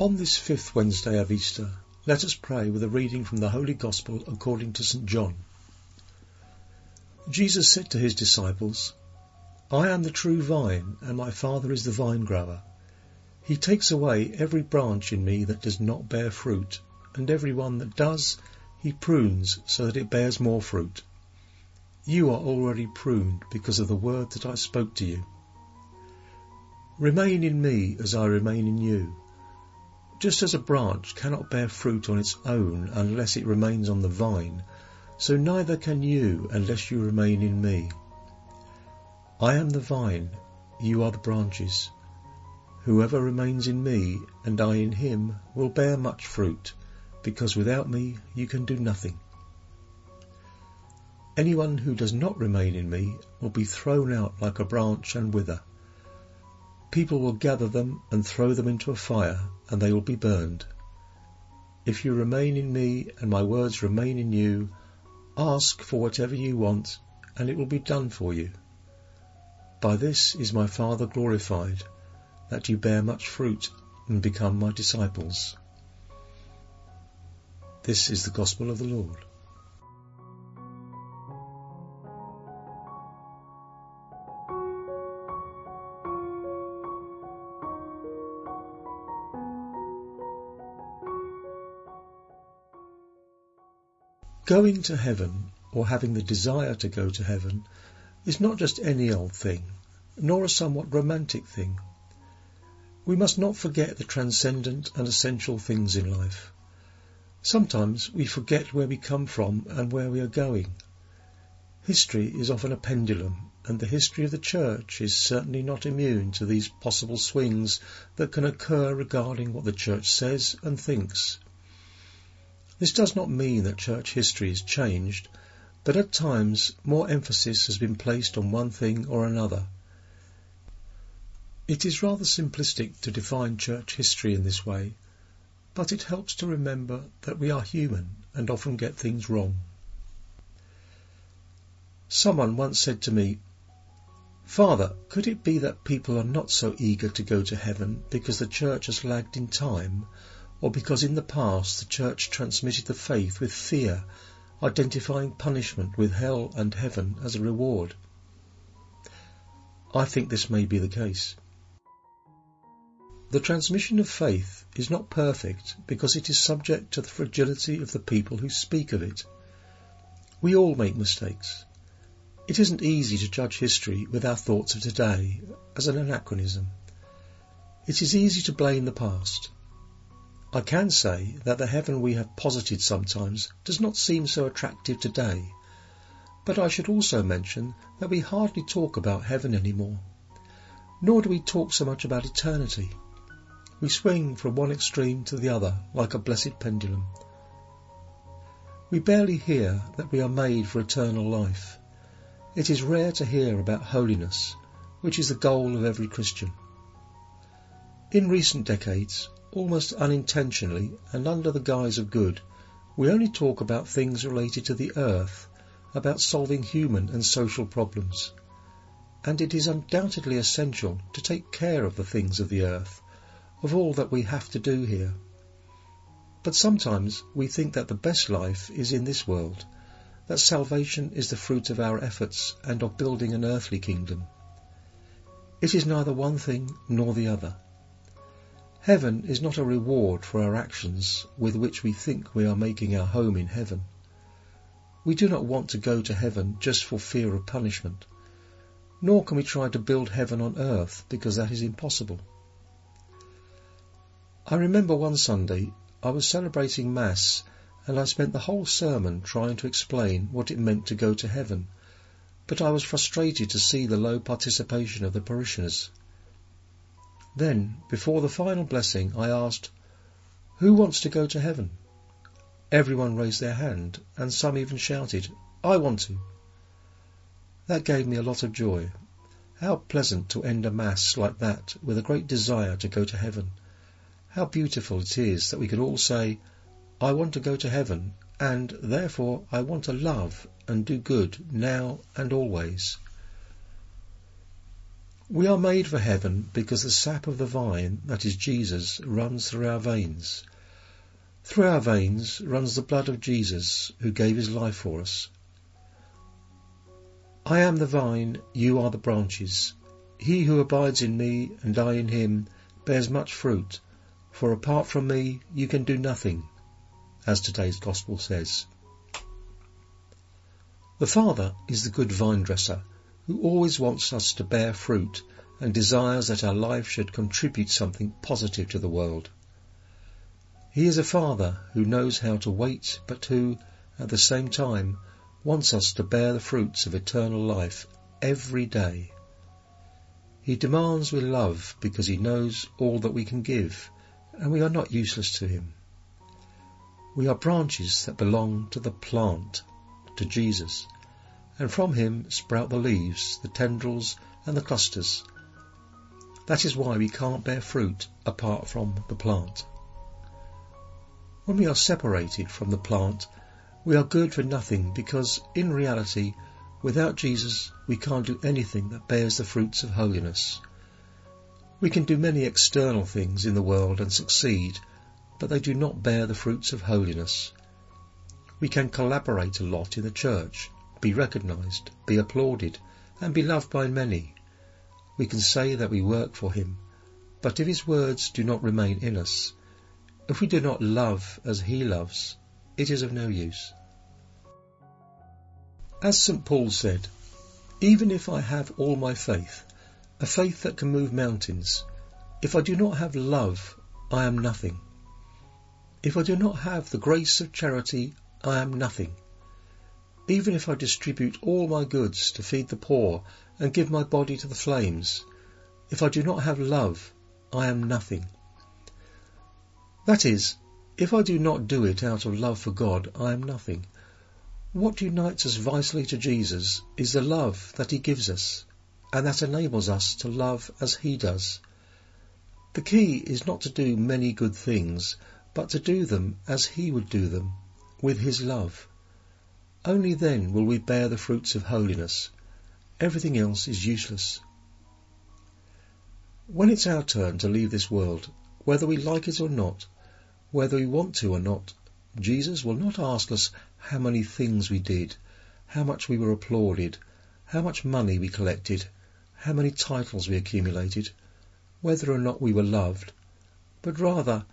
On this fifth Wednesday of Easter, let us pray with a reading from the Holy Gospel according to St. John. Jesus said to his disciples, I am the true vine, and my Father is the vine grower. He takes away every branch in me that does not bear fruit, and every one that does, he prunes so that it bears more fruit. You are already pruned because of the word that I spoke to you. Remain in me as I remain in you. Just as a branch cannot bear fruit on its own unless it remains on the vine, so neither can you unless you remain in me. I am the vine, you are the branches. Whoever remains in me and I in him will bear much fruit, because without me you can do nothing. Anyone who does not remain in me will be thrown out like a branch and wither. People will gather them and throw them into a fire, and they will be burned. If you remain in me and my words remain in you, ask for whatever you want, and it will be done for you. By this is my Father glorified, that you bear much fruit and become my disciples. This is the Gospel of the Lord. Going to heaven, or having the desire to go to heaven, is not just any old thing, nor a somewhat romantic thing. We must not forget the transcendent and essential things in life. Sometimes we forget where we come from and where we are going. History is often a pendulum, and the history of the Church is certainly not immune to these possible swings that can occur regarding what the Church says and thinks. This does not mean that church history is changed, but at times more emphasis has been placed on one thing or another. It is rather simplistic to define church history in this way, but it helps to remember that we are human and often get things wrong. Someone once said to me, Father, could it be that people are not so eager to go to heaven because the church has lagged in time or because in the past the Church transmitted the faith with fear, identifying punishment with hell and heaven as a reward. I think this may be the case. The transmission of faith is not perfect because it is subject to the fragility of the people who speak of it. We all make mistakes. It isn't easy to judge history with our thoughts of today as an anachronism. It is easy to blame the past, I can say that the heaven we have posited sometimes does not seem so attractive today, but I should also mention that we hardly talk about heaven anymore, nor do we talk so much about eternity. We swing from one extreme to the other like a blessed pendulum. We barely hear that we are made for eternal life. It is rare to hear about holiness, which is the goal of every Christian. In recent decades, almost unintentionally and under the guise of good, we only talk about things related to the earth, about solving human and social problems. And it is undoubtedly essential to take care of the things of the earth, of all that we have to do here. But sometimes we think that the best life is in this world, that salvation is the fruit of our efforts and of building an earthly kingdom. It is neither one thing nor the other. Heaven is not a reward for our actions with which we think we are making our home in heaven. We do not want to go to heaven just for fear of punishment, nor can we try to build heaven on earth because that is impossible. I remember one Sunday I was celebrating Mass and I spent the whole sermon trying to explain what it meant to go to heaven, but I was frustrated to see the low participation of the parishioners. Then, before the final blessing, I asked, Who wants to go to heaven? Everyone raised their hand, and some even shouted, I want to. That gave me a lot of joy. How pleasant to end a Mass like that with a great desire to go to heaven. How beautiful it is that we can all say, I want to go to heaven, and therefore I want to love and do good now and always. We are made for heaven because the sap of the vine, that is Jesus, runs through our veins. Through our veins runs the blood of Jesus, who gave his life for us. I am the vine, you are the branches. He who abides in me, and I in him, bears much fruit, for apart from me you can do nothing, as today's Gospel says. The Father is the good vine dresser who always wants us to bear fruit and desires that our life should contribute something positive to the world. He is a Father who knows how to wait, but who, at the same time, wants us to bear the fruits of eternal life every day. He demands with love because he knows all that we can give, and we are not useless to him. We are branches that belong to the plant, to Jesus, and from him sprout the leaves, the tendrils, and the clusters. That is why we can't bear fruit apart from the plant. When we are separated from the plant, we are good for nothing because, in reality, without Jesus we can't do anything that bears the fruits of holiness. We can do many external things in the world and succeed, but they do not bear the fruits of holiness. We can collaborate a lot in the church, be recognized, be applauded, and be loved by many. We can say that we work for him, but if his words do not remain in us, if we do not love as he loves, it is of no use. As St. Paul said, even if I have all my faith, a faith that can move mountains, if I do not have love, I am nothing. If I do not have the grace of charity, I am nothing. Even if I distribute all my goods to feed the poor and give my body to the flames, if I do not have love, I am nothing. That is, if I do not do it out of love for God, I am nothing. What unites us vitally to Jesus is the love that he gives us, and that enables us to love as he does. The key is not to do many good things, but to do them as he would do them, with his love. Only then will we bear the fruits of holiness. Everything else is useless. When it's our turn to leave this world, whether we like it or not, whether we want to or not, Jesus will not ask us how many things we did, how much we were applauded, how much money we collected, how many titles we accumulated, whether or not we were loved, but rather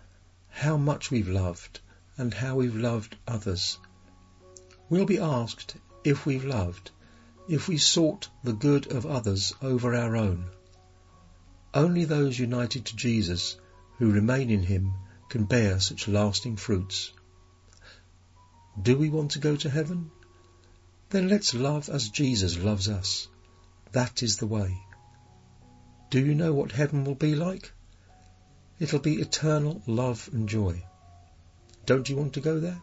how much we've loved and how we've loved others. We'll be asked if we've loved, if we sought the good of others over our own. Only those united to Jesus, who remain in him, can bear such lasting fruits. Do we want to go to heaven? Then let's love as Jesus loves us. That is the way. Do you know what heaven will be like? It'll be eternal love and joy. Don't you want to go there?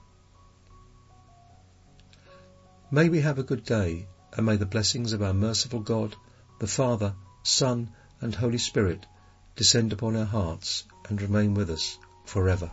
May we have a good day, and may the blessings of our merciful God, the Father, Son, and Holy Spirit descend upon our hearts and remain with us forever.